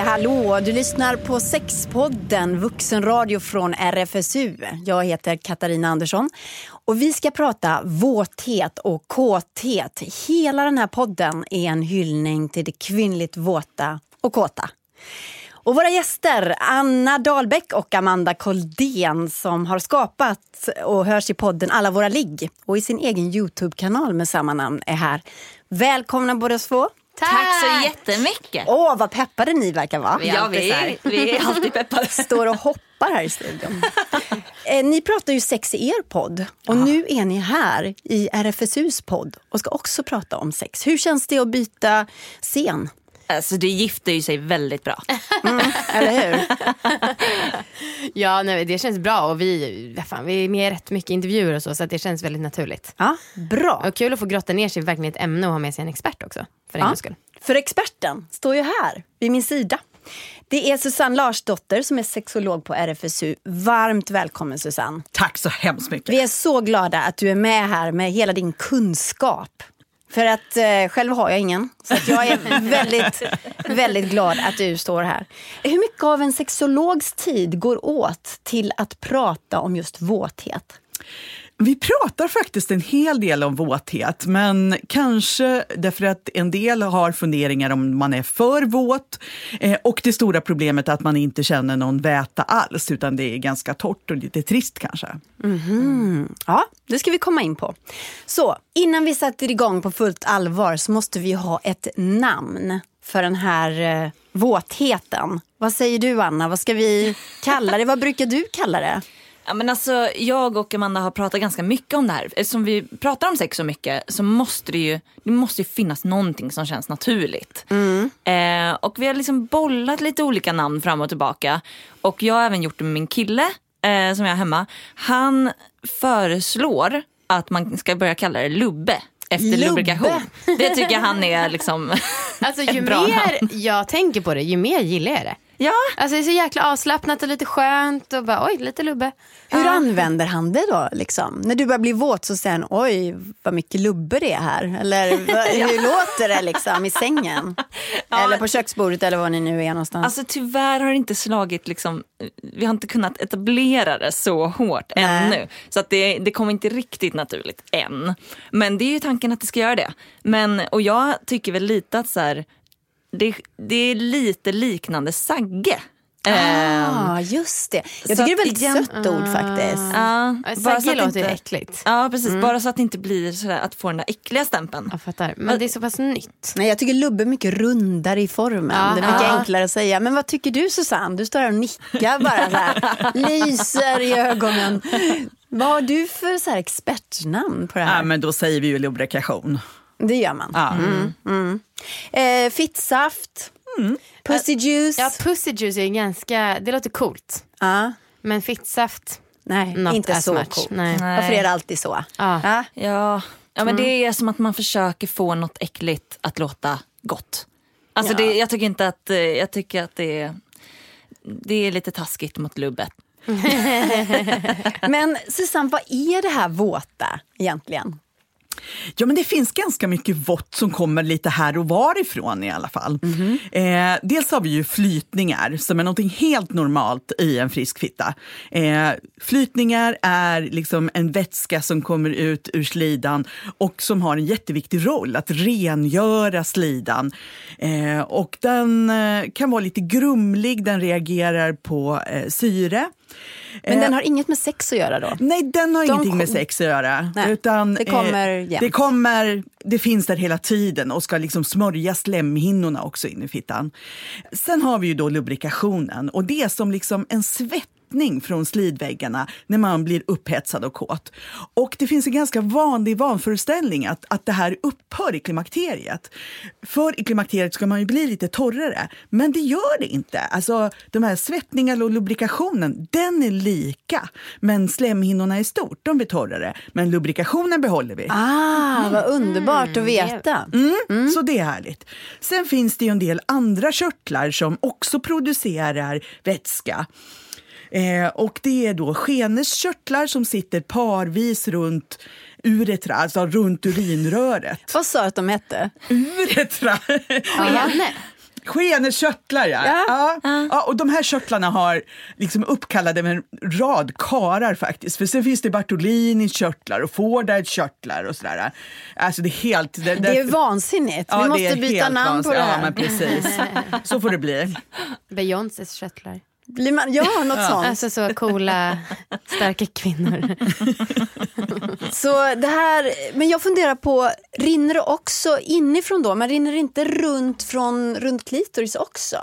hallå! Du lyssnar på Sexpodden, vuxenradio från RFSU. Jag heter Katarina Andersson och vi ska prata våthet och kåthet. Hela den här podden är en hyllning till det kvinnligt våta och kåta. Och våra gäster, Anna Dahlbäck och Amanda Koldén som har skapat och hörs i podden Alla våra ligg och i sin egen Youtube-kanal med samma namn är här. Välkomna båda två. Tack. Tack så jättemycket. Åh, vad peppade ni verkar vara. Vi är, ja, vi är, vi är alltid peppade. Står och hoppar här i studion. eh, ni pratar ju sex i er podd och ja. nu är ni här i RFSUs podd och ska också prata om sex. Hur känns det att byta scen? Alltså det gifter ju sig väldigt bra. Mm, eller hur? ja, nej, det känns bra och vi, fan, vi är med i rätt mycket intervjuer och så så det känns väldigt naturligt. Ja, bra. Och kul att få grotta ner sig verkligen ett ämne och ha med sig en expert också. För ja. skull. För experten står ju här vid min sida. Det är Susanne Larsdotter som är sexolog på RFSU. Varmt välkommen Susanne. Tack så hemskt mycket. Vi är så glada att du är med här med hela din kunskap. För att eh, själv har jag ingen. Så att jag är väldigt, väldigt glad att du står här. Hur mycket av en sexologs tid går åt till att prata om just våthet? Vi pratar faktiskt en hel del om våthet, men kanske därför att en del har funderingar om man är för våt eh, och det stora problemet är att man inte känner någon väta alls, utan det är ganska torrt och lite trist kanske. Mm -hmm. Ja, det ska vi komma in på. Så innan vi sätter igång på fullt allvar så måste vi ha ett namn för den här eh, våtheten. Vad säger du Anna? Vad ska vi kalla det? Vad brukar du kalla det? Ja, men alltså, jag och Amanda har pratat ganska mycket om det här. Eftersom vi pratar om sex så mycket så måste det ju, det måste ju finnas någonting som känns naturligt. Mm. Eh, och vi har liksom bollat lite olika namn fram och tillbaka. Och jag har även gjort det med min kille eh, som jag har hemma. Han föreslår att man ska börja kalla det lubbe efter Lubbe. lubrikation. Det tycker han är liksom Alltså ju mer jag tänker på det, ju mer gillar jag det. Ja. Alltså det är så jäkla avslappnat och lite skönt och bara oj, lite lubbe. Hur ja. använder han det då? Liksom? När du börjar bli våt så säger han oj vad mycket lubbe det är här. Eller hur låter det liksom i sängen? Ja. Eller på köksbordet eller var ni nu är någonstans. Alltså tyvärr har det inte slagit liksom, vi har inte kunnat etablera det så hårt Nej. ännu. Så att det, det kommer inte riktigt naturligt än. Men det är ju tanken att det ska göra det. Men, och jag tycker väl lite att så här, det, det är lite liknande sagge. Ah, ehm, just det. Jag tycker det är ett väldigt igen, sött ord faktiskt. Uh, bara sagge låter inte, äckligt. Ja, precis. Mm. Bara så att det inte blir sådär att få den där äckliga stämpeln. Jag fattar. Men det är så pass nytt. Nej, jag tycker lubbe är mycket rundare i formen. Ja. Det är mycket ja. enklare att säga. Men vad tycker du Susanne? Du står här och nickar bara så här. Lyser i ögonen. Vad har du för så här expertnamn på det här? Ja, men då säger vi ju lubrikation. Det gör man. Ja. Mm. Mm. Eh, fittsaft. Mm. Pussy juice. Ja, pussy juice är ganska, det låter coolt. Ja. Men fittsaft, nej, inte så much. coolt. Nej. Varför är det alltid så? Ja. Ja. ja. ja men det mm. är som att man försöker få något äckligt att låta gott. Alltså ja. det, jag tycker inte att, eh, jag tycker att det är, det är lite taskigt mot lubbet. men Susanne, vad är det här våta egentligen? Ja, men det finns ganska mycket vått som kommer lite här och varifrån i alla fall. Mm -hmm. eh, dels har vi ju flytningar som är någonting helt normalt i en frisk fitta. Eh, flytningar är liksom en vätska som kommer ut ur slidan och som har en jätteviktig roll att rengöra slidan. Eh, och den eh, kan vara lite grumlig, den reagerar på eh, syre. Men den eh, har inget med sex att göra då? Nej, den har De ingenting med sex att göra. Nej, utan, det kommer eh, det kommer, det finns där hela tiden och ska liksom smörja slemhinnorna också in i fittan. Sen har vi ju då lubrikationen och det är som liksom en svett svettning från slidväggarna när man blir upphetsad och kåt. Och det finns en ganska vanlig vanföreställning att, att det här upphör i klimakteriet. För i klimakteriet ska man ju bli lite torrare, men det gör det inte. Alltså de här svettningarna och lubrikationen, den är lika. Men slemhinnorna i stort, de blir torrare. Men lubrikationen behåller vi. Ah, vad underbart att mm. veta. Mm, mm. Så det är härligt. Sen finns det ju en del andra körtlar som också producerar vätska. Eh, och det är då skeneskörtlar som sitter parvis runt uretra, alltså runt urinröret. Vad sa du att de hette? Uretra. Skene? Skenets körtlar, ja. Ja. Ja. Ja. och de här körtlarna har liksom uppkallade med en rad karar faktiskt. För sen finns det Bartolinis körtlar och Fordards körtlar och sådär. Alltså det är helt... Det, Det är vansinnigt. Ja, Vi det måste byta namn på det vansinnigt. här. Ja, men precis. Så får det bli. Beyoncés körtlar. Blir man, ja, något sånt. Alltså så coola, starka kvinnor. Så det här, men jag funderar på, rinner det också inifrån då? Men rinner det inte runt från runt klitoris också?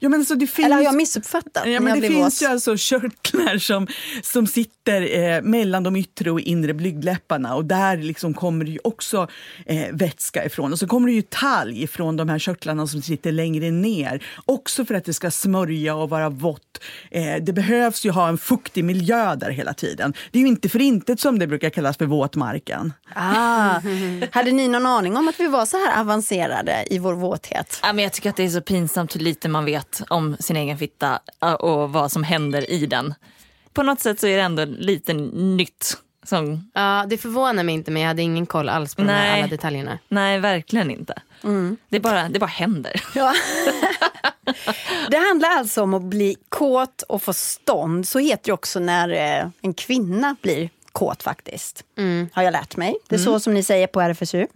Ja, men alltså det finns... Eller har jag missuppfattat? Ja, men jag det finns våt? ju alltså körtlar som, som sitter eh, mellan de yttre och inre blygdläpparna och där liksom kommer det ju också eh, vätska ifrån. Och så kommer det ju talg ifrån de här körtlarna som sitter längre ner. Också för att det ska smörja och vara vått. Eh, det behövs ju ha en fuktig miljö där hela tiden. Det är ju inte för intet som det brukar kallas för våtmarken. Ah, hade ni någon aning om att vi var så här avancerade i vår våthet? Ja, men jag tycker att det är så pinsamt hur lite man vet om sin egen fitta äh, och vad som händer i den. På något sätt så är det ändå lite nytt. Som, Ja, det förvånar mig inte men jag hade ingen koll alls på de här Nej. alla detaljerna. nej, verkligen inte. Det, är bara, det bara händer. Ja. Det handlar alltså om att bli kåt och få stånd. Så heter det också när eh, en kvinna blir kåt faktiskt. Har jag lärt mig. Det är så som ni säger på RFSU.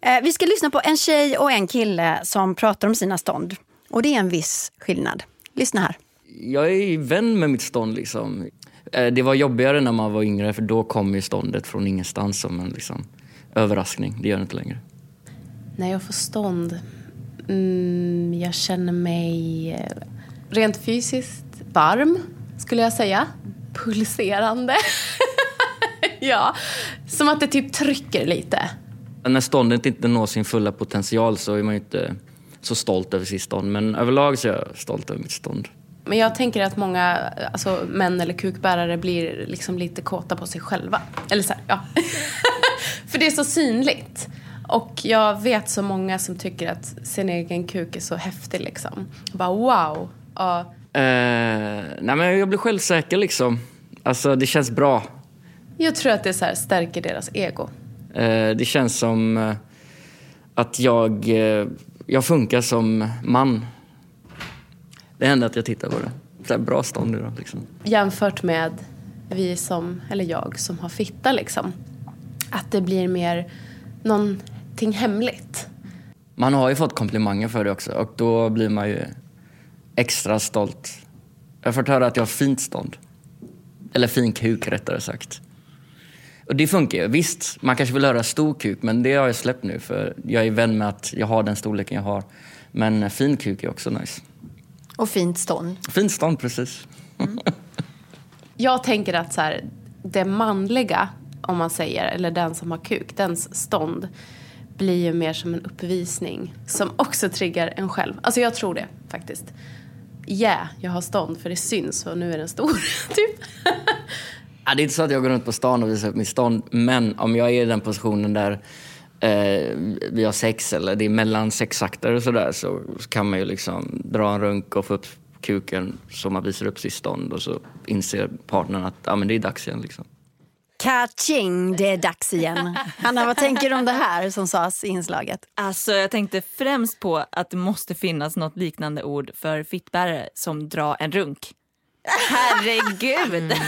Eh, Vi ska lyssna på en tjej och en kille som pratar om sina stånd. Och det är en viss skillnad. Lyssna här. jag är ju vän med mitt stånd. Liksom. Eh, Det var jobbigare när man var yngre för då kom ju ståndet från ingenstans som en liksom, överraskning. Det gör det inte längre. När jag får stånd, mm, jag känner mig eh, rent fysiskt varm, skulle jag säga. Pulserande. ja, som att det typ trycker lite. När ståndet inte når sin fulla potential så är man ju inte så stolt över sitt stånd. Men överlag så är jag stolt över mitt stånd. Men jag tänker att många alltså, män eller kukbärare blir liksom lite kåta på sig själva. Eller så här, ja. För det är så synligt. Och jag vet så många som tycker att sin egen kuk är så häftig liksom. Bara wow. Ja. Eh, nej men jag blir självsäker liksom. Alltså det känns bra. Jag tror att det så här stärker deras ego. Eh, det känns som eh, att jag, jag funkar som man. Det händer att jag tittar på det. Så här bra stånd idag liksom. Jämfört med vi som, eller jag som har fitta liksom. Att det blir mer någonting hemligt. Man har ju fått komplimanger för det också och då blir man ju extra stolt. Jag har fått höra att jag har fint stånd. Eller fin kuk rättare sagt. Och det funkar ju. Visst, man kanske vill höra stor kuk men det har jag släppt nu för jag är vän med att jag har den storleken jag har. Men fin kuk är också nice. Och fint stånd. Fint stånd precis. Jag tänker att så här, det manliga, om man säger, eller den som har kuk, dens stånd blir ju mer som en uppvisning som också triggar en själv. Alltså jag tror det faktiskt. Yeah, jag har stånd för det syns och nu är den stor. typ. Ja, det är inte så att jag går runt på stan och visar upp mitt stånd, men om jag är i den positionen där eh, vi har sex eller det är mellan sexakter och sådär så kan man ju liksom dra en runk och få upp kuken så man visar upp sitt stånd och så inser partnern att ah, men det är dags igen. Liksom. Kaching, det är dags igen. Hanna, vad tänker du om det här som sades i inslaget? Alltså, jag tänkte främst på att det måste finnas något liknande ord för fittbärare som dra en runk. Herregud!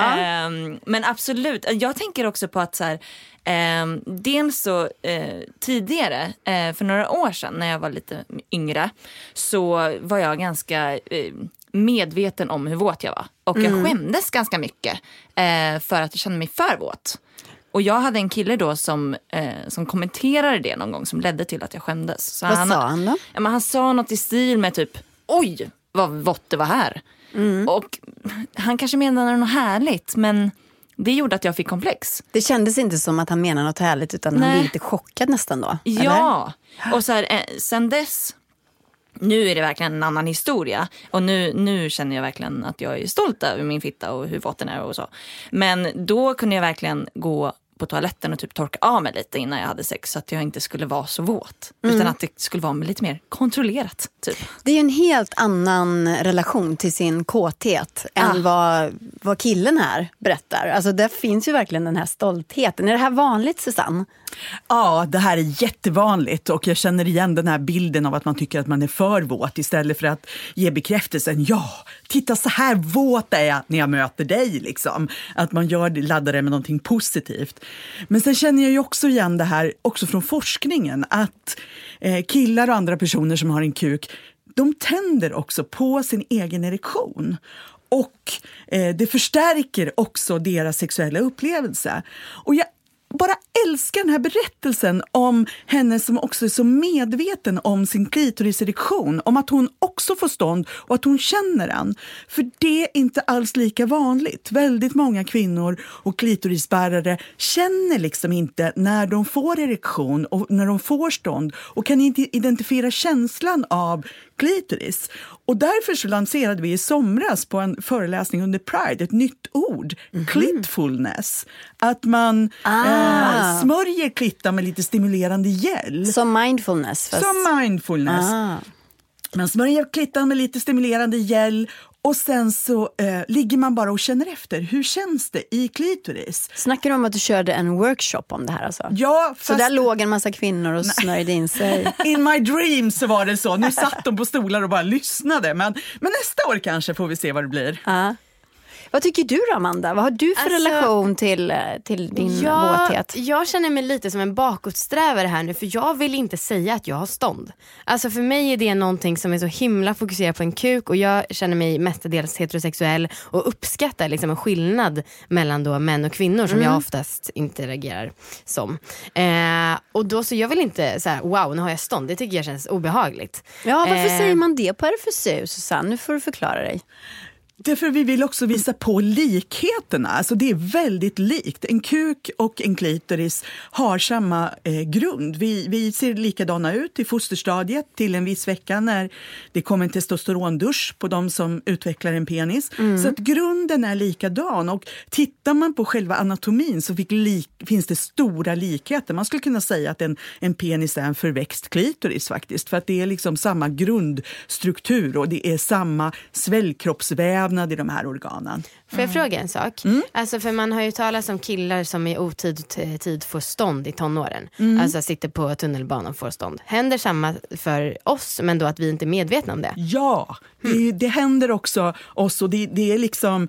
Ehm, men absolut, jag tänker också på att så här, ehm, dels så eh, tidigare, eh, för några år sedan när jag var lite yngre, så var jag ganska eh, medveten om hur våt jag var. Och jag skämdes ganska mycket eh, för att jag kände mig för våt. Och jag hade en kille då som, eh, som kommenterade det någon gång som ledde till att jag skämdes. Så Vad sa han då? Ja, men han sa något i stil med typ oj vad vått det var här. Och han kanske menade något härligt men det gjorde att jag fick komplex. Det kändes inte som att han menade något härligt utan han Nej. blev lite chockad nästan då. eller? Ja, och så här, eh, sen dess nu är det verkligen en annan historia och nu, nu känner jag verkligen att jag är stolt över min fitta och hur våt den är och så. Men då kunde jag verkligen gå på toaletten och typ torka av mig lite innan jag hade sex så att jag inte skulle vara så våt. Utan att det skulle vara lite mer kontrollerat. Typ. Det är ju en helt annan relation till sin kåthet än vad, vad killen här berättar. Alltså där finns ju verkligen den här stoltheten. Är det här vanligt Susanne? Ja, det här är jättevanligt och jag känner igen den här bilden av att man tycker att man är för våt istället för att ge bekräftelsen. Ja, titta så här våt är jag när jag möter dig. Liksom. Att man gör, laddar det med någonting positivt. Men sen känner jag ju också igen det här också från forskningen att eh, killar och andra personer som har en kuk de tänder också på sin egen erektion. Och eh, det förstärker också deras sexuella upplevelse. Och jag bara älskar den här berättelsen om henne som också är så medveten om sin klitoriserektion, om att hon också får stånd och att hon känner den. För det är inte alls lika vanligt. Väldigt många kvinnor och klitorisbärare känner liksom inte när de får erektion och när de får stånd och kan inte identifiera känslan av klitoris. Och därför så lanserade vi i somras på en föreläsning under Pride ett nytt ord, klitfulness. Att man eh, smörjer klittan med lite stimulerande gel. Som mindfulness? Fast... Som mindfulness. Ah. Man smörjer klittan med lite stimulerande gel och sen så eh, ligger man bara och känner efter. Hur känns det i klitoris? Snackar du om att du körde en workshop om det här? Alltså? Ja, Så fast där låg en massa kvinnor och smörjde in sig? in my dreams så var det så. Nu satt de på stolar och bara lyssnade. Men, men nästa år kanske får vi se vad det blir. Ja. Vad tycker du då, Amanda? Vad har du för Alltså- relation till, eh, till din jag, våthet? jag känner mig lite som en bakåtsträvare här nu för jag vill inte säga att jag har stånd. Alltså för mig är det någonting som är så himla fokuserat på en kuk och jag känner mig mestadels heterosexuell och uppskattar liksom en skillnad mellan då män och kvinnor som jag oftast interagerar som. Eh, och då så jag vill inte så här, wow nu har jag stånd, det tycker jag känns obehagligt. Ja, varför Eh, säger man det på RFSU, Susanne? Nu får du förklara dig. Därför vi vill också visa på likheterna. Alltså det är väldigt likt. En kuk och en klitoris har samma eh, grund. Vi, vi ser likadana ut i fosterstadiet till en viss vecka när det kommer en testosterondusch på de som utvecklar en penis. Så att grunden är likadan. Och tittar man på själva anatomin så lik, finns det stora likheter. Man skulle kunna säga att en, en penis är en förväxt klitoris faktiskt. För att det är liksom samma grundstruktur och det är samma svällkroppsvävnad i de här organen. Får jag fråga en sak? Alltså för man har ju talat om killar som i otid tid får stånd i tonåren. Alltså sitter på tunnelbanan och får stånd. Händer samma för oss men då att vi inte är medvetna om det? Ja, det, det händer också oss och det, det är liksom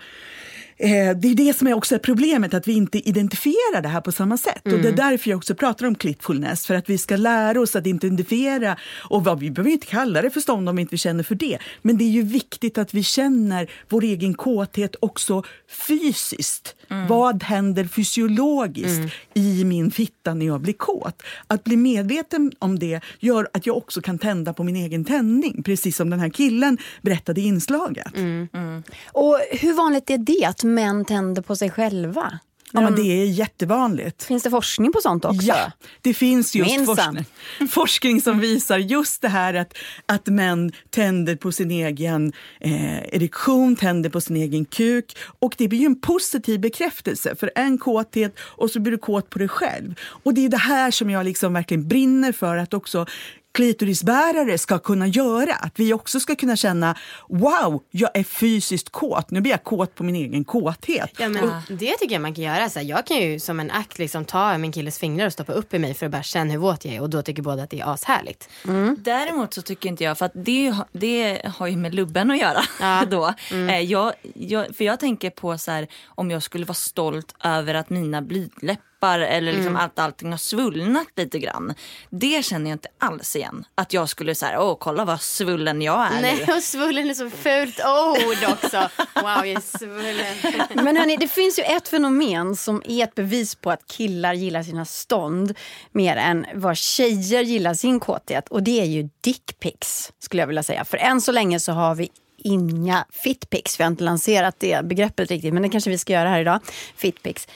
det är det som är också problemet, att vi inte identifierar det här på samma sätt. Och Det är därför jag också pratar om clitfulness, för att vi ska lära oss att identifiera. Och vad, vi behöver inte kalla det för stånd om vi inte känner för det. Men det är ju viktigt att vi känner vår egen kåthet också fysiskt. Vad händer fysiologiskt i min fitta när jag blir kåt? Att bli medveten om det gör att jag också kan tända på min egen tändning, precis som den här killen berättade i inslaget. Och hur vanligt är det att män tänder på sig själva? Ja, men det är jättevanligt. Finns det forskning på sånt också? Ja, det finns just forskning, forskning som visar just det här att, att män tänder på sin egen eh, erektion, tänder på sin egen kuk. Och det blir ju en positiv bekräftelse för en kåthet och så blir du kåt på dig själv. Och det är det här som jag liksom verkligen brinner för att också klitorisbärare ska kunna göra. Att vi också ska kunna känna wow, jag är fysiskt kåt. Nu blir jag kåt på min egen kåthet. Ja, men Det tycker jag man kan göra. Så här, jag kan ju som en akt liksom ta min killes fingrar och stoppa upp i mig för att bara känna hur våt jag är och då tycker båda att det är ashärligt. Däremot så tycker inte jag, för att det, det har ju med lubben att göra. Ja. Då. Eh, jag, jag, för jag tänker på så här, om jag skulle vara stolt över att mina blygdläppar eller liksom att allting har svullnat lite grann. Det känner jag inte alls igen. Att jag skulle säga, åh kolla vad svullen jag är Nej, och svullen är så fult ord också. Wow, jag är svullen. Men hörni, det finns ju ett fenomen som är ett bevis på att killar gillar sina stånd mer än vad tjejer gillar sin kåthet. Och det är ju dickpics, skulle jag vilja säga. För än så länge så har vi inga fitpics. Vi har inte lanserat det begreppet riktigt, men det kanske vi ska göra här idag. Fitpics.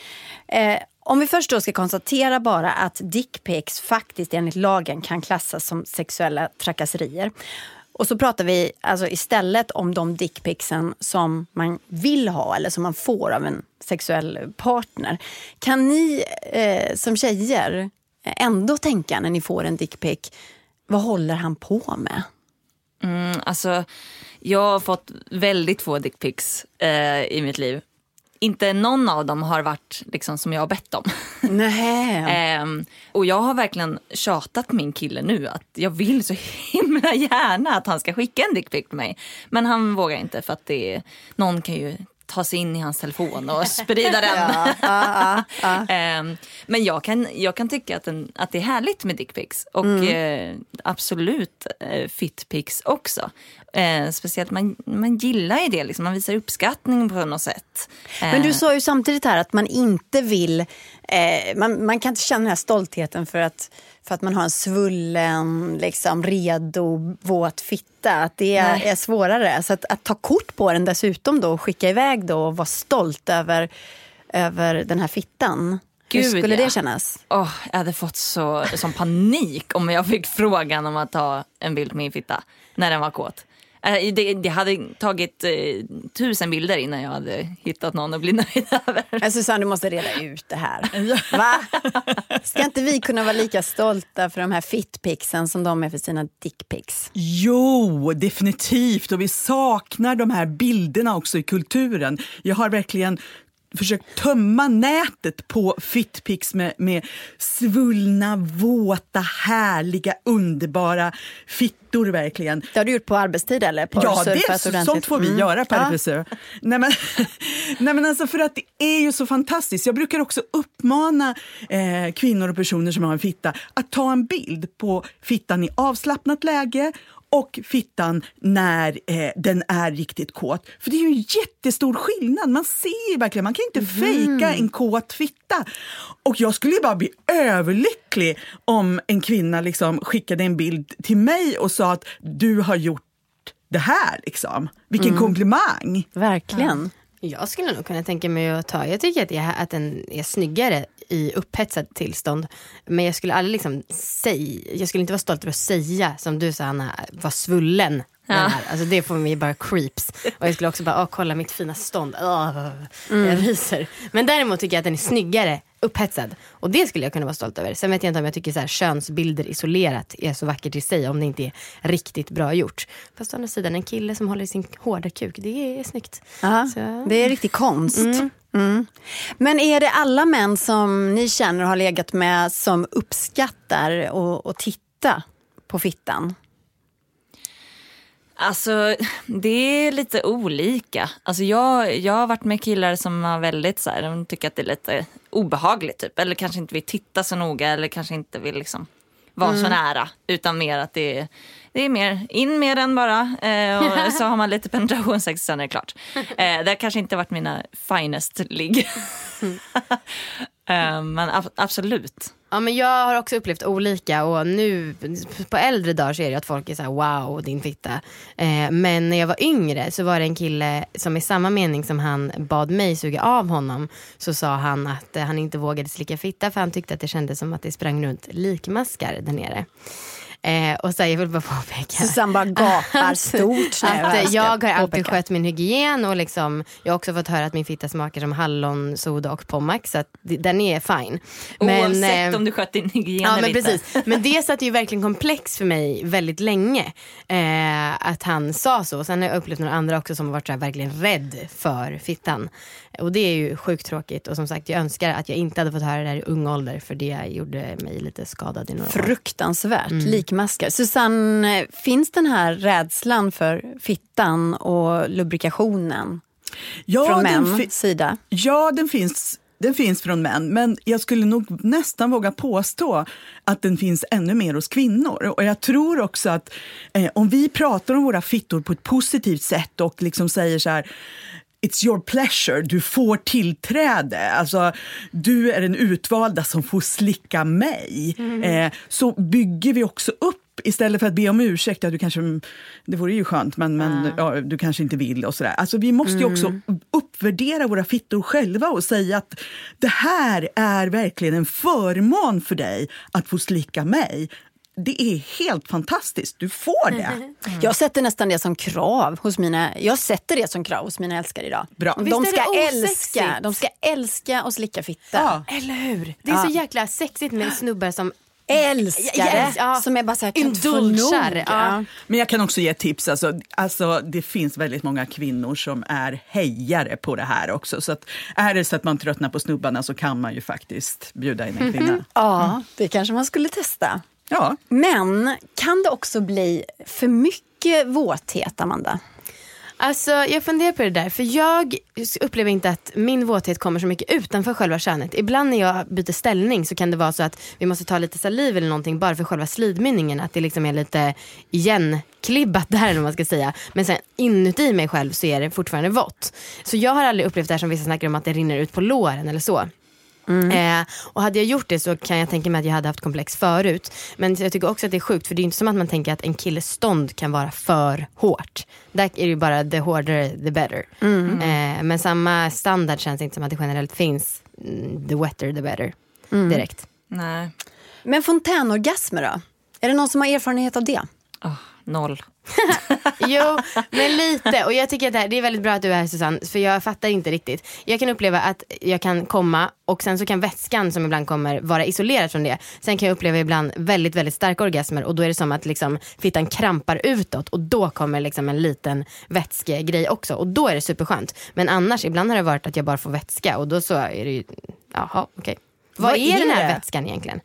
Eh, om vi först då ska konstatera bara att dickpics faktiskt enligt lagen kan klassas som sexuella trakasserier. Och så pratar vi alltså istället om de dickpicsen som man vill ha eller som man får av en sexuell partner. Kan ni eh, som tjejer ändå tänka när ni får en dickpic, vad håller han på med? Mm, alltså, jag har fått väldigt få dickpics eh, i mitt liv. Inte någon av dem har varit liksom, som jag har bett om. Nej. eh, och jag har verkligen tjatat min kille nu att jag vill så himla gärna att han ska skicka en dickpic till mig. Men han vågar inte för att det, någon kan ju ta sig in i hans telefon och sprida den. Ja, ja, ja, Ehm, Men jag kan, jag kan tycka att, den, att det är härligt med dickpics och eh, absolut eh, fitpics också. Eh, speciellt man, man gillar ju det, liksom. man visar uppskattning på något sätt. Men du sa ju samtidigt här att man inte vill, man, man kan inte känna den här stoltheten för att, för att man har en svullen, liksom, redo, våt fitta. Att det är, är svårare. Så att, att ta kort på den dessutom då och skicka iväg då och vara stolt över, över den här fittan. Hur Gud, skulle ja. det kännas? åh, jag hade fått så, sån panik om jag fick frågan om att ta en bild på min fitta när den var kåt. Eh, Det, det hade tagit eh, tusen bilder innan jag hade hittat någon att bli nöjd över. Men Susanne, du måste reda ut det här. Va? Ska inte vi kunna vara lika stolta för de här fitpicsen som de är för sina dickpics? Jo, definitivt. Och vi saknar de här bilderna också i kulturen. Jag har verkligen försökt tömma nätet på fitpics med, med svullna, våta, härliga, underbara fittor verkligen. Det har du gjort på arbetstid eller? På Ja, det, ordentligt? sånt får vi Mm. göra på Ja. RFSU. Nej, men, nej men alltså för att det är ju så fantastiskt. Jag brukar också uppmana eh, kvinnor och personer som har en fitta att ta en bild på fittan i avslappnat läge och fittan när eh, den är riktigt kåt. För det är ju en jättestor skillnad. Man ser ju verkligen, man kan inte fejka en kåt fitta. Och jag skulle ju bara bli överlycklig om en kvinna liksom skickade en bild till mig och sa att du har gjort det här. Liksom. Vilken komplimang! Verkligen. Jag skulle nog kunna tänka mig att ta, jag tycker att, jag, att den är snyggare i upphetsat tillstånd. Men jag skulle aldrig liksom säga, jag skulle inte vara stolt över att säga som du sa Anna, var svullen. Här. Alltså det får mig bara creeps. Och jag skulle också bara, kolla mitt fina stånd. Åh, Jag ryser. Men däremot tycker jag att den är snyggare upphetsad. Och det skulle jag kunna vara stolt över. Sen vet jag inte om jag tycker så här, könsbilder isolerat är så vackert i sig om det inte är riktigt bra gjort. Fast å andra sidan, en kille som håller i sin hårda kuk, det är snyggt. Ja, Så- det är riktig konst. Mm. Men är det alla män som ni känner och har legat med som uppskattar att att titta på fittan? Alltså det är lite olika. Alltså jag, jag har varit med killar som har väldigt så här, de tycker att det är lite obehagligt typ. Eller kanske inte vill titta så noga eller kanske inte vill liksom vara så nära. Utan mer att det är, det är mer in med den bara. Eh, och så har man lite penetrationssex sen är det klart. Eh, det har kanske inte varit mina finest ligg. Eh, men ab- absolut. Ja men jag har också upplevt olika och nu på äldre dagar så är det att folk är så här: wow din fitta. Eh, men när jag var yngre så var det en kille som i samma mening som han bad mig suga av honom så sa han att eh, han inte vågade slicka fitta för han tyckte att det kändes som att det sprang runt likmaskar där nere. Eh, och så här, jag vill bara påpeka. Susanne bara gapar stort nu. Att jag har alltid påpeka. skött min hygien och liksom, jag har också fått höra att min fitta smakar som hallon, soda och pommac så att det- den är fine. Oavsett eh, om du skött din hygien Ja eller men inte. precis. Men det satt ju verkligen komplex för mig väldigt länge. Eh, att han sa så. Sen har jag upplevt några andra också som har varit så här, verkligen rädd för fittan. Och det är ju sjukt tråkigt. Och som sagt jag önskar att jag inte hade fått höra det här i ung ålder. För det gjorde mig lite skadad i några. Fruktansvärt, likmaskar. Susanne, finns den här rädslan för fittan och lubrikationen Ja, från mäns sida? Ja, den finns, den finns från män, men jag skulle nog nästan våga påstå att den finns ännu mer hos kvinnor. Och jag tror också att eh, om vi pratar om våra fittor på ett positivt sätt och liksom säger så här It's your pleasure, du får tillträde. Alltså, du är den utvalda som får slicka mig. Eh, så bygger vi också upp Istället för att be om ursäkt, ja, du kanske, det vore ju skönt men, men ja, du kanske inte vill och sådär. Alltså, vi måste ju också uppvärdera våra fittor själva och säga att det här är verkligen en förmån för dig att få slicka mig. Det är helt fantastiskt. Du får det. Jag sätter nästan det som krav hos mina, jag sätter det som krav hos mina älskare idag. Bra. De Visst är ska, älska, de ska älska och slicka fitta. Ja. Eller hur? Det är så jäkla sexigt med snubbar som Älskare Ja, ja, ja. som är bara så här, Indulgar, ja. Men jag kan också ge tips. Alltså, alltså, det finns väldigt många kvinnor som är hejare på det här också. Så att, är det så att man tröttnar på snubbarna så kan man ju faktiskt bjuda in en kvinna. Ja, det kanske man skulle testa. Ja, Men kan det också bli för mycket våthet, Amanda? Alltså jag funderar på det där för jag upplever inte att min våthet kommer så mycket utanför själva könet. Ibland när jag byter ställning så kan det vara så att vi måste ta lite saliv eller någonting bara för själva slidmynningen. Att det liksom är lite igenklibbat där eller man ska säga. Men sen inuti mig själv så är det fortfarande vått. Så jag har aldrig upplevt det här som vissa snackar om att det rinner ut på låren eller så. Eh, och hade jag gjort det så kan jag tänka mig att jag hade haft komplex förut. Men jag tycker också att det är sjukt för det är inte som att man tänker att en killes stånd kan vara för hårt. Där är det ju bara the hårdare the better. Eh, men samma standard känns inte som att det generellt finns mm, the wetter the better. Direkt. Nej, Men fontänorgasmer då? Är det någon som har erfarenhet av det? Åh, noll. Jo, men lite. Och jag tycker att det, här, det är väldigt bra att du är här Susanne, för jag fattar inte riktigt. Jag kan uppleva att jag kan komma och sen så kan vätskan som ibland kommer vara isolerad från det. Sen kan jag uppleva ibland väldigt, väldigt starka orgasmer och då är det som att liksom fittan krampar utåt och då kommer liksom en liten vätskegrej också och då är det superskönt. Men annars, ibland har det varit att jag bara får vätska och då så är det ju, jaha okej. Vad, Vad är, är den här det? vätskan egentligen?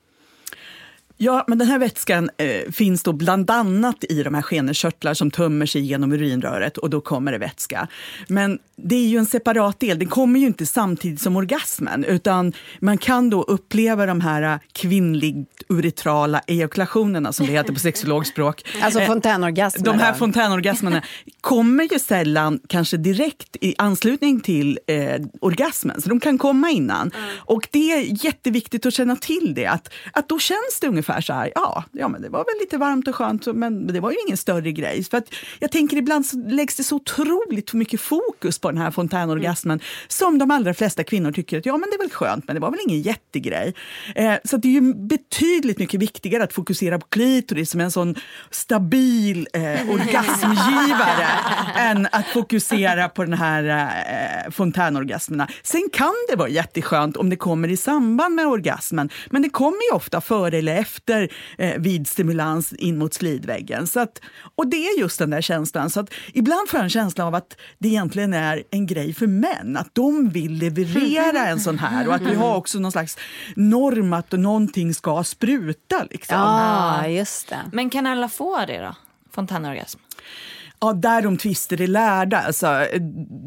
Ja, men den här vätskan eh, finns då bland annat i de här skenekörtlar som tömmer sig genom urinröret och då kommer det vätska. Men det är ju en separat del, den kommer ju inte samtidigt som orgasmen utan man kan då uppleva de här eh, kvinnligt uretrala ejakulationerna som det heter på sexologspråk. Alltså Eh, fontänorgasmer? de här fontänorgasmerna kommer ju sällan kanske direkt i anslutning till eh, orgasmen, så de kan komma innan. Och det är jätteviktigt att känna till det, att, att då känns det ungefär så här, ja, ja men det var väl lite varmt och skönt, men det var ju ingen större grej. För att jag tänker ibland så läggs det så otroligt mycket fokus på den här fontänorgasmen, som de allra flesta kvinnor tycker att ja, men det är väl skönt, men det var väl ingen jättegrej. Eh, så det är ju betydligt mycket viktigare att fokusera på klitoris som en sån stabil eh, orgasmgivare än att fokusera på den här eh, fontänorgasmerna. Sen kan det vara jätteskönt om det kommer i samband med orgasmen, men det kommer ju ofta före eller efter eh, vid stimulans in mot slidväggen. Så att, och det är just den där känslan. Så att ibland får jag en känsla av att det egentligen är en grej för män, att de vill leverera en sån här och att vi har också någon slags norm att någonting ska spruta. Liksom. Ja, just det. Men kan alla få det då? Fontänorgasm? Ja, där de tvister är lärda. Alltså,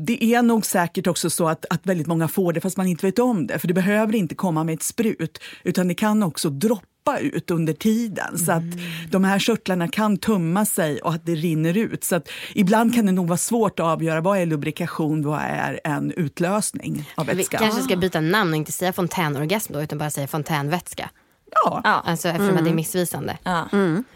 det är nog säkert också så att, att väldigt många får det fast man inte vet om det. För det behöver inte komma med ett sprut, utan det kan också droppa ut under tiden. Så att de här körtlarna kan tumma sig och att det rinner ut. Så att ibland kan det nog vara svårt att avgöra vad är lubrikation, vad är en utlösning av Vi vätska. kanske ska byta namn och inte säga fontänorgasm då utan bara säga fontänvätska. Ja. Ja. Alltså eftersom att det är missvisande. ja.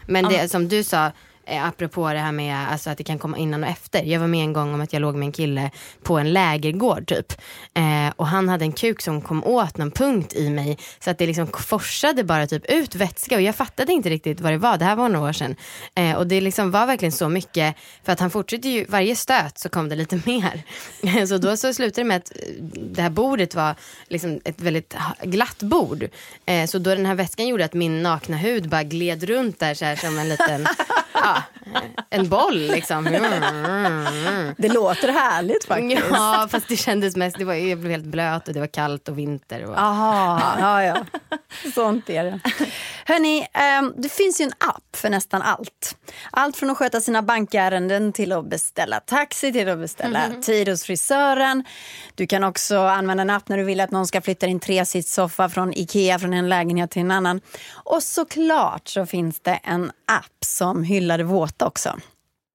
Men det som du sa, eh, apropå det här med alltså, att det kan komma innan och efter. Jag var med en gång om att jag låg med en kille på en lägergård typ. Eh, och han hade en kuk som kom åt någon punkt i mig. Så att det liksom forsade bara typ ut vätska och jag fattade inte riktigt vad det var. Det här var några år sedan. Eh, och det liksom var verkligen så mycket. För att han fortsatte ju, varje stöt så kom det lite mer. så då så slutade det med att eh, det här bordet var liksom ett väldigt glatt bord. Eh, så då den här vätskan gjorde att min nakna hud bara gled runt där så här som en liten, ja, eh, en boll liksom. Det låter härligt faktiskt. Ja fast det kändes mest, det var, jag blev helt blöt och det var kallt och vinter. Och, Aha, ja, ja. Sånt är det. Hörni, ehm, det finns ju en app för nästan allt. Allt från att sköta sina bankärenden till att beställa taxi, till att beställa tid hos frisören. Du kan också använda en app när du vill att någon ska flytta din tresitssoffa från Ikea från en lägenhet till en annan. Och såklart så finns det en app som hyllar det våta också.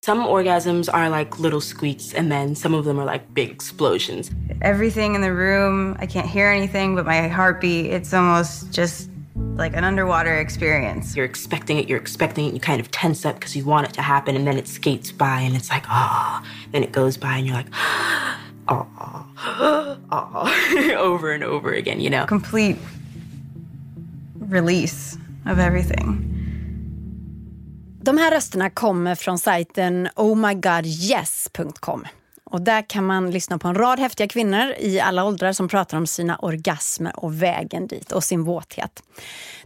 Some orgasms are like little squeaks, and then some of them are like big explosions. everything in the room. I can't hear anything but my heartbeat. It's almost just like an underwater experience. You're expecting it, you're expecting it, you kind of tense up because you want it to happen, and then it skates by, and it's like, ah. Then it goes by, and you're like, ah, ah, over and over again, you know? Complete release of everything. De här rösterna kommer från sajten ohmygodyes.com. Och där kan man lyssna på en rad häftiga kvinnor i alla åldrar som pratar om sina orgasmer och vägen dit och sin våthet.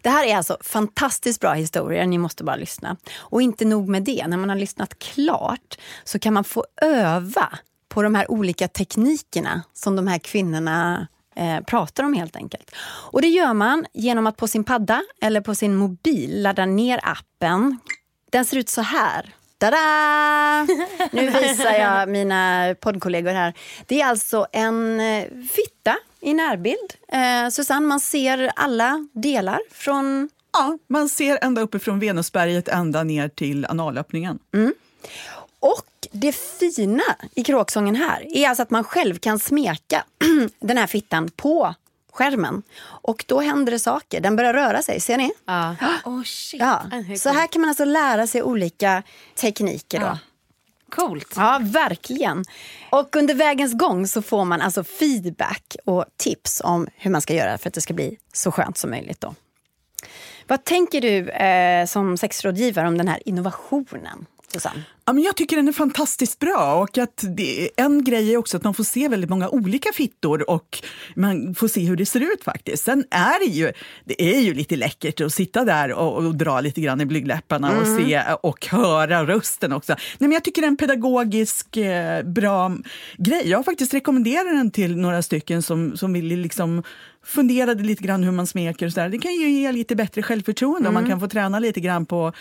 Det här är alltså fantastiskt bra historier, ni måste bara lyssna. Och inte nog med det, när man har lyssnat klart så kan man få öva på de här olika teknikerna som de här kvinnorna eh, pratar om helt enkelt. Och det gör man genom att på sin padda eller på sin mobil ladda ner appen. Den ser ut så här. Tada! Nu visar jag mina poddkollegor här. Det är alltså en eh, fitta i närbild. Eh, Susanne, man ser alla delar från... Ja, man ser ända uppifrån Venusberget ända ner till analöppningen. Och det fina i kråksången här är alltså att man själv kan smeka den här fittan på skärmen. Och då händer det saker. Den börjar röra sig, ser ni? Ja. Oh shit. Ja. Så här kan man alltså lära sig olika tekniker. Då. Ja. Coolt. Ja, verkligen. Och under vägens gång så får man alltså feedback och tips om hur man ska göra för att det ska bli så skönt som möjligt. Då. Vad tänker du eh, som sexrådgivare om den här innovationen, Susanne? Ja, men jag tycker den är fantastiskt bra och att det, en grej är också att man får se väldigt många olika fittor och man får se hur det ser ut faktiskt. Sen är det ju, det är ju lite läckert att sitta där och, och dra lite grann i blygdläpparna och se och höra rösten också. Nej, men jag tycker det är en pedagogisk eh, bra grej. Jag har faktiskt rekommenderat den till några stycken som, som vill liksom funderade lite grann hur man smeker och sådär. Det kan ju ge lite bättre självförtroende om man kan få träna lite grann på,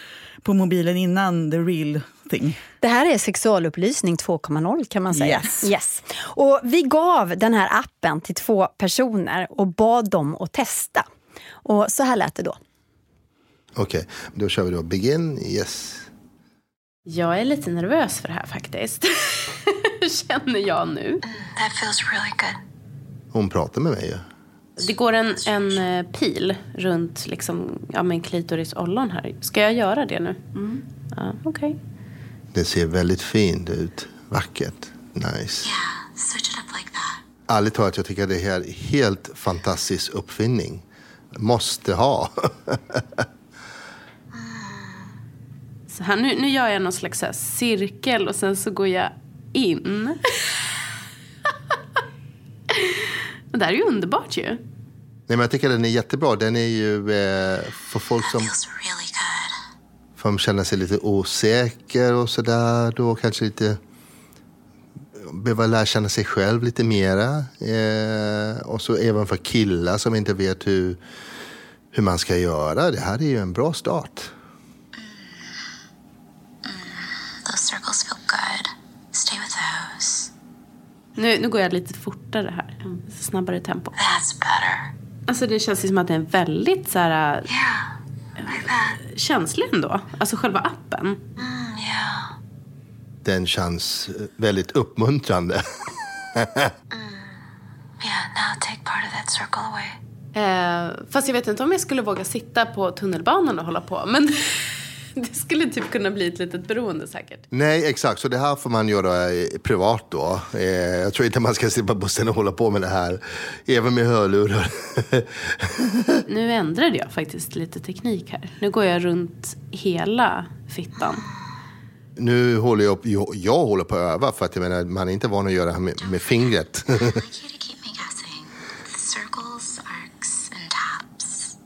på mobilen innan the real thing. Det här är sexualupplysning 2.0 kan man säga. Yes. yes. Och vi gav den här appen till två personer och bad dem att testa. Och så här lät det då. Okej, då kör vi då begin. Yes. Jag är lite nervös för det här faktiskt. Känner jag nu. That feels really good. Hon pratar med mig ju. Det går en, en eh, pil runt liksom, ja, men klitorisollon här. Ska jag göra det nu? Ja, Okej. Det ser väldigt fint ut. Vackert. Nice. Yeah, switch it up like that. Ärligt talat, jag tycker att det här är helt fantastisk uppfinning. Måste ha. Så här, nu, nu gör jag någon slags cirkel och sen så går jag in. det där är ju underbart ju. Nej, men jag tycker att den är jättebra. Den är ju eh, för folk som, really som känner sig lite osäker och sådär. Då kanske lite behöver lära känna sig själv lite mera. Eh, och så även för killar som inte vet hur, hur man ska göra. Det här är ju en bra start. Those circles feel good. Stay with those. Nu, nu går jag lite fortare här. Snabbare tempo. That's better. Alltså det känns ju som att det är väldigt så här, Yeah, like that. känslig ändå. Alltså själva appen. Mm, yeah. Den känns eh, väldigt uppmuntrande. Yeah, now take part of that circle away. Eh, fast jag vet inte om jag skulle våga sitta på tunnelbanan och hålla på. Men det skulle typ kunna bli ett litet beroende säkert. Nej, exakt. Så det här får man göra eh, privat då. Eh, jag tror inte man ska sitta på bussen och hålla på med det här. Även med hörlurar. Nu ändrade jag faktiskt lite teknik här. Nu går jag runt hela fittan. nu håller jag, jag, jag håller på att öva för att jag menar, man är inte van att göra det här med, med fingret.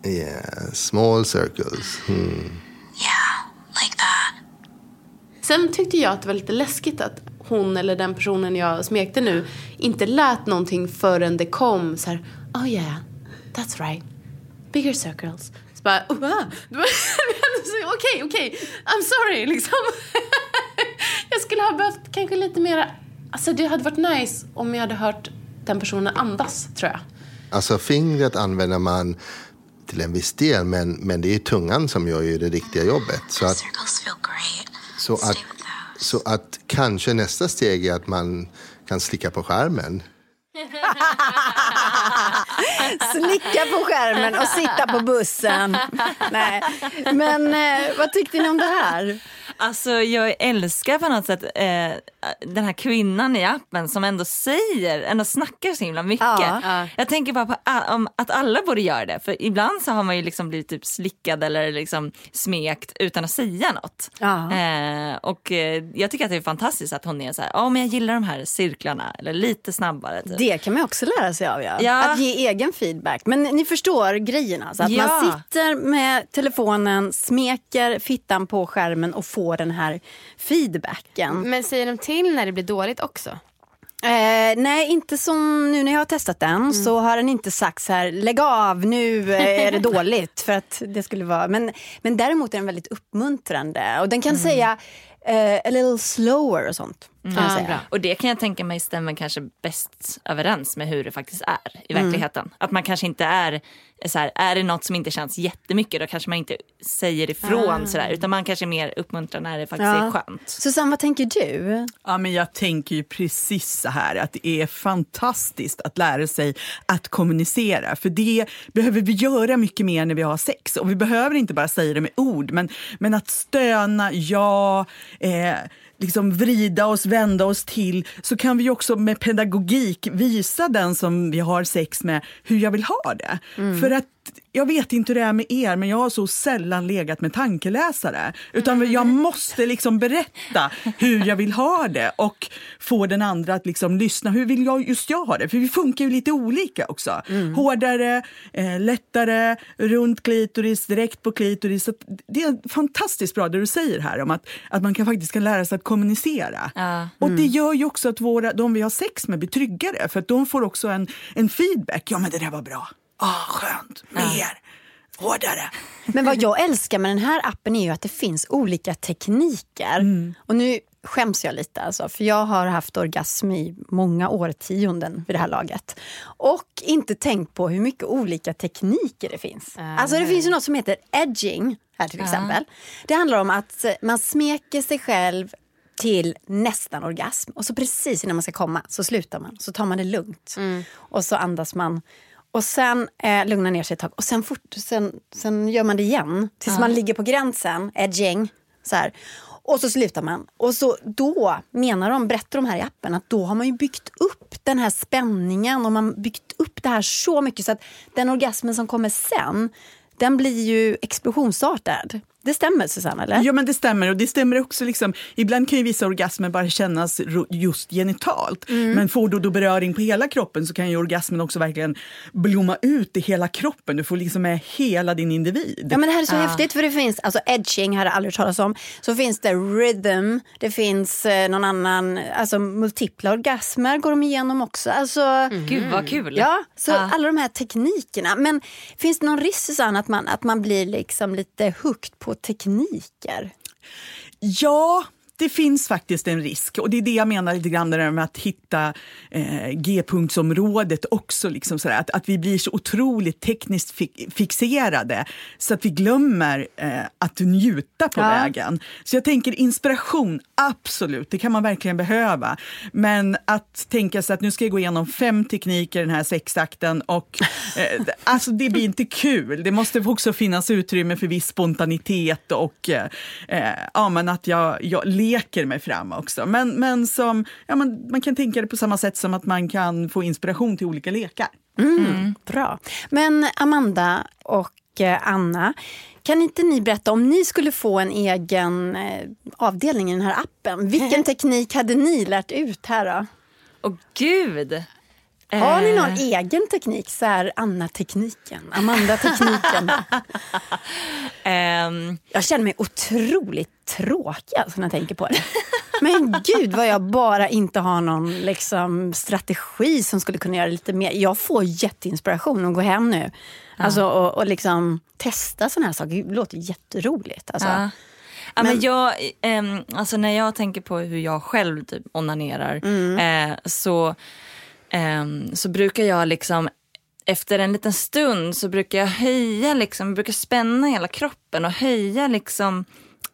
Yeah, small circles. Hmm. Sen tyckte jag att det var lite läskigt att hon eller den personen jag smekte nu inte lät någonting förrän det kom så här, oh yeah, that's right, bigger circles. Så bara, oh, var- okej, okej, I'm sorry liksom. jag skulle ha behövt kanske lite mer, alltså det hade varit nice om jag hade hört den personen andas tror jag. Alltså fingret använder man till en viss del, men, men det är tungan som gör ju det riktiga jobbet. Så att, Circles feel great. Så att, så att kanske nästa steg är att man kan slicka på skärmen. Slicka på skärmen och sitta på bussen. Nej. Men eh, vad tyckte ni om det här? Alltså jag älskar på något sätt eh, den här kvinnan i appen som ändå säger, ändå snackar så himla mycket. Ja. Jag tänker bara på om att alla borde göra det. För ibland så har man ju liksom blivit typ slickad eller liksom smekt utan att säga något. Ja. Eh, och eh, jag tycker att det är fantastiskt att hon är så här, ja men jag gillar de här cirklarna eller lite snabbare. Typ. Det kan man också lära sig av. Ja. Ja. Att ge egen feedback. Men ni förstår grejen alltså. Att Ja. man sitter med telefonen, smeker fittan på skärmen och får den här feedbacken. Men säger de till när det blir dåligt också? Eh, nej, inte som nu när jag har testat den Mm. så har den inte sagt så här lägg av nu eh, är det dåligt för att det skulle vara men, men däremot är den väldigt uppmuntrande och den kan Mm. säga eh, a little slower och sånt. Kan den säga. Och det kan jag tänka mig stämmer kanske bäst överens med hur det faktiskt är i Mm. verkligheten. Att man kanske inte är så här, är det något som inte känns jättemycket då kanske man inte säger ifrån sådär utan man kanske mer uppmuntrar när det faktiskt Ja. är skönt. Susanne, vad tänker du? Ja, men jag tänker ju precis så här att det är fantastiskt att lära sig att kommunicera. För det behöver vi göra mycket mer när vi har sex. Och vi behöver inte bara säga det med ord, men, men att stöna, ja, eh, liksom vrida oss, vända oss till, så kan vi också med pedagogik visa den som vi har sex med hur jag vill ha det. För att jag vet inte hur det är med er, men jag har så sällan legat med tankeläsare. Utan jag måste liksom berätta hur jag vill ha det och få den andra att liksom lyssna. Hur vill jag, just jag ha det? För vi funkar ju lite olika också. Hårdare, eh, lättare, runt klitoris, direkt på klitoris. Så det är fantastiskt bra det du säger här om att, att man kan faktiskt kan lära sig att kommunicera. Ja. Och det gör ju också att våra, de vi har sex med blir tryggare för att de får också en, en feedback. Ja men det där var bra. Ah, skönt. Mer. Hårdare. Men vad jag älskar med den här appen är ju att det finns olika tekniker. Och nu skäms jag lite alltså, för jag har haft orgasm i många årtionden vid det här laget. Och inte tänkt på hur mycket olika tekniker det finns. Alltså det finns ju något som heter edging här till exempel. Det handlar om att eh, man smeker sig själv till nästan orgasm och så precis innan man ska komma så slutar man. Så tar man det lugnt och så andas man. Och sen eh, lugnar ner sig ett tag och sen, fort, sen, sen gör man det igen tills man ligger på gränsen, edging. Så här. Och så slutar man. Och så då menar de, berättar de här i appen, att då har man ju byggt upp den här spänningen och man byggt upp det här så mycket så att den orgasmen som kommer sen, den blir ju explosionsartad. Det stämmer Susanne, eller? Ja men det stämmer och det stämmer också liksom, ibland kan ju vissa orgasmer bara kännas just genitalt. Men får du då beröring på hela kroppen så kan ju orgasmen också verkligen blomma ut i hela kroppen. Du får liksom med hela din individ. Ja men det här är så häftigt för det finns, alltså edging har jag aldrig talas om. Så finns det rhythm, det finns eh, någon annan, alltså multipla orgasmer går de igenom också. Alltså, Gud vad kul. Ja, så Ja. alla de här teknikerna. Men finns det någon risk Susanne att man, att man blir liksom lite hooked på tekniker? Ja, det finns faktiskt en risk och det är det jag menar lite grann där med att hitta eh, G-punktsområdet också. Liksom sådär, att, att vi blir så otroligt tekniskt fi- fixerade så att vi glömmer eh, att njuta på Ja. vägen. Så jag tänker inspiration, absolut, det kan man verkligen behöva. Men att tänka sig att nu ska jag gå igenom fem tekniker den här sexakten och eh, alltså det blir inte kul. Det måste också finnas utrymme för viss spontanitet och eh, eh, ja, men att jag, jag leker mig fram också. Men, men som, ja, man, man kan tänka det på samma sätt som att man kan få inspiration till olika lekar. Bra. Men Amanda och eh, Anna, kan inte ni berätta om ni skulle få en egen eh, avdelning i den här appen? Vilken teknik hade ni lärt ut här då? Åh gud. Har ni Eh, någon egen teknik? Så här Anna-tekniken, Amanda-tekniken. ehm, jag känner mig otroligt tråkig alltså, när jag tänker på det. Men gud vad jag bara inte har någon liksom, strategi som skulle kunna göra lite mer. Jag får jätteinspiration att gå hem nu alltså, och, och liksom testa såna här saker. Det låter jätteroligt. Alltså. Ja. Ja, men Men- jag, ehm, alltså när jag tänker på hur jag själv typ onanerar eh, så, ehm, så brukar jag liksom efter en liten stund så brukar jag höja, liksom, brukar spänna hela kroppen och höja liksom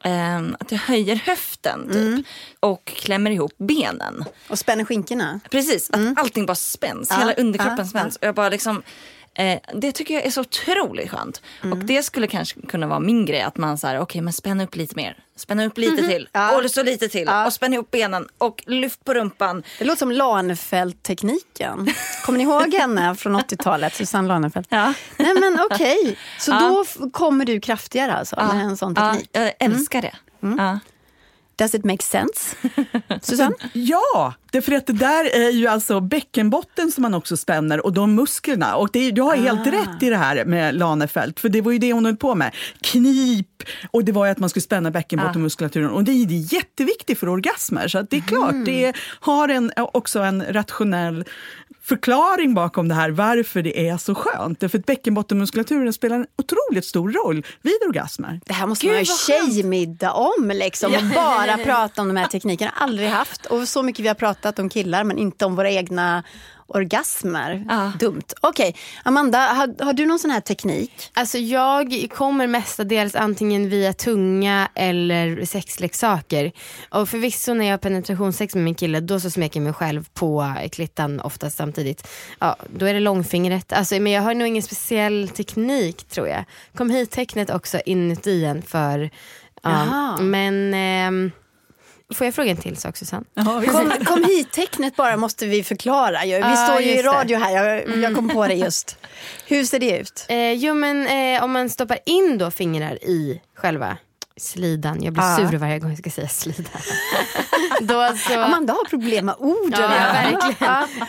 ehm, att jag höjer höften typ och klämmer ihop benen. Och spänner skinkorna. Precis, att allting bara spänns. Ja, Hela underkroppen ja, spänns. Och jag bara liksom Eh, det tycker jag är så otroligt skönt. Och det skulle kanske kunna vara min grej. Att man säger, okej okay, men spänna upp lite mer. Spänna upp lite till. Ja. Och så lite till. Ja. Och spänn ihop benen. Och lyft på rumpan. Det låter som Lanerfeld-tekniken. Kommer ni ihåg henne från 80-talet? Susanne Lanerfeld. Ja. Nej men okej, så Ja. då f- kommer du kraftigare alltså med en sån Ja, teknik? jag älskar det. Ja. Does it make sense? Susanne? Ja, därför att det där är ju alltså bäckenbotten som man också spänner och de musklerna. Och det du har helt Ah. rätt i det här med Lanefelt, för det var ju det hon höll på med. Knip, och det var ju att man skulle spänna bäckenbottenmuskulaturen. Och det är, det är jätteviktigt för orgasmer, så att det är klart, det har en, också en rationell förklaring bakom det här, varför det är så skönt. Därför att bäckenbottenmuskulaturen spelar en otroligt stor roll vid orgasmer. Det här måste Gud, man skönt. tjejmiddag om liksom, och bara prata om de här teknikerna. Aldrig haft. Och så mycket vi har pratat om killar men inte om våra egna orgasmer. Ja. Dumt. Okej, Amanda, har, har du någon sån här teknik? Alltså jag kommer mestadels antingen via tunga eller sexleksaker. Och förvisso när jag har penetrationssex med min kille då så smeker jag mig själv på klittan oftast samtidigt. Ja, då är det långfingret. Alltså, men jag har nog ingen speciell teknik tror jag. Kom hit tecknet också inuti en för... Ja, men ehm, får jag fråga en till sak Susanne? Kom, kom hit-tecknet bara måste vi förklara. Vi Ja, står ju i det. radio här, jag, jag kom på det just. Hur ser det ut? Eh, jo men eh, om man stoppar in då fingrar i själva slidan, jag blir Ja. sur varje gång jag ska säga slidan. då så... Amanda har problem med orden. Ja, verkligen.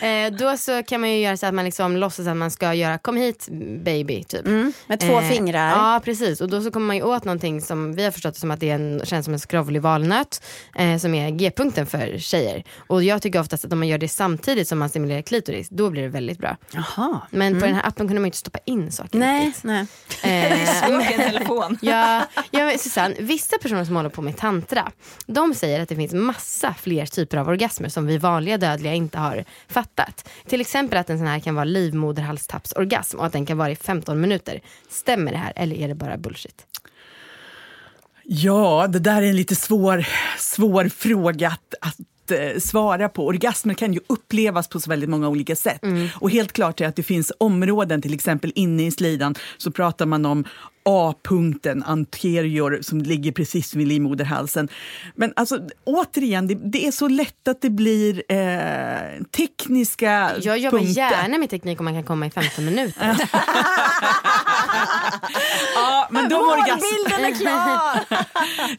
Eh, då så kan man ju göra så att man liksom låtsas att man ska göra kom hit baby typ. Mm, med två fingrar. Ja precis och då så kommer man ju åt någonting som vi har förstått det som att det är en, känns som en skrovlig valnöt eh, som är g-punkten för tjejer. Och jag tycker oftast att om man gör det samtidigt som man stimulerar klitoris då blir det väldigt bra. Jaha. Men på den här appen kunde man ju inte stoppa in saker Nej, riktigt. nej. Eh, Svårt i en telefon. Ja, ja men Susanne, vissa personer som håller på med tantra, de säger att det finns massa fler typer av orgasmer som vi vanliga dödliga inte har fattat. Till exempel att en sån här kan vara livmoderhalstappsorgasm och att den kan vara i 15 minuter. Stämmer det här eller är det bara bullshit? Ja, det där är en lite svår, svår fråga att, att eh, svara på. Orgasmer kan ju upplevas på så väldigt många olika sätt. Och helt klart är att det finns områden, till exempel inne i slidan, så pratar man om A-punkten, anterior, som ligger precis vid livmoderhalsen. Men alltså, återigen, det, det är så lätt att det blir eh, tekniska Jag jobbar punkter. gärna med teknik om man kan komma i 15 minuter. Ja, men de, orgasm,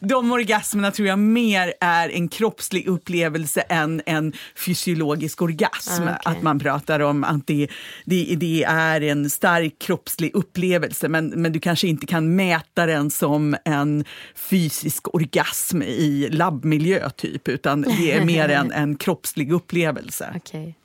de orgasmerna tror jag mer är en kroppslig upplevelse än en fysiologisk orgasm. Ah, okej. Att man pratar om att det, det, det är en stark kroppslig upplevelse men, men du kanske inte kan mäta den som en fysisk orgasm i labbmiljö typ utan det är mer en, en kroppslig upplevelse. Okej.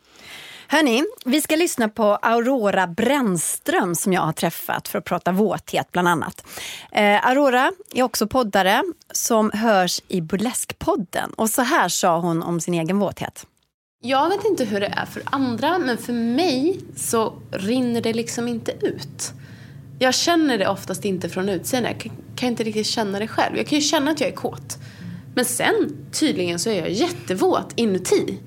Hörni, vi ska lyssna på Aurora Brännström som jag har träffat för att prata våthet bland annat. Eh, Aurora är också poddare som hörs i Burleskpodden och så här sa hon om sin egen våthet. Jag vet inte hur det är för andra, men för mig så rinner det liksom inte ut. Jag känner det oftast inte från utsidan. Jag kan, kan inte riktigt känna det själv. Jag kan ju känna att jag är kåt. Men sen, tydligen, så är jag jättevåt inuti.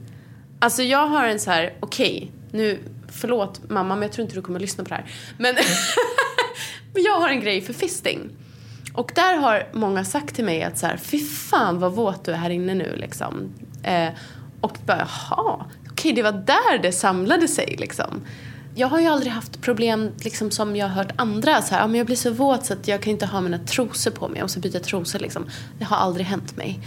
Alltså jag har en så här, okej, nu, förlåt mamma, men jag tror inte du kommer att lyssna på det här. Men, men jag har en grej för fisting. Och där har många sagt till mig att så här, fy fan vad våt du är här inne nu liksom. Eh, och bara, jaha, okej det var där det samlade sig liksom. Jag har ju aldrig haft problem liksom, som jag har hört andra. Så här, ja, men jag blir så våt så att jag kan inte ha mina trosor på mig. Jag måste byta trosor liksom. Det har aldrig hänt mig.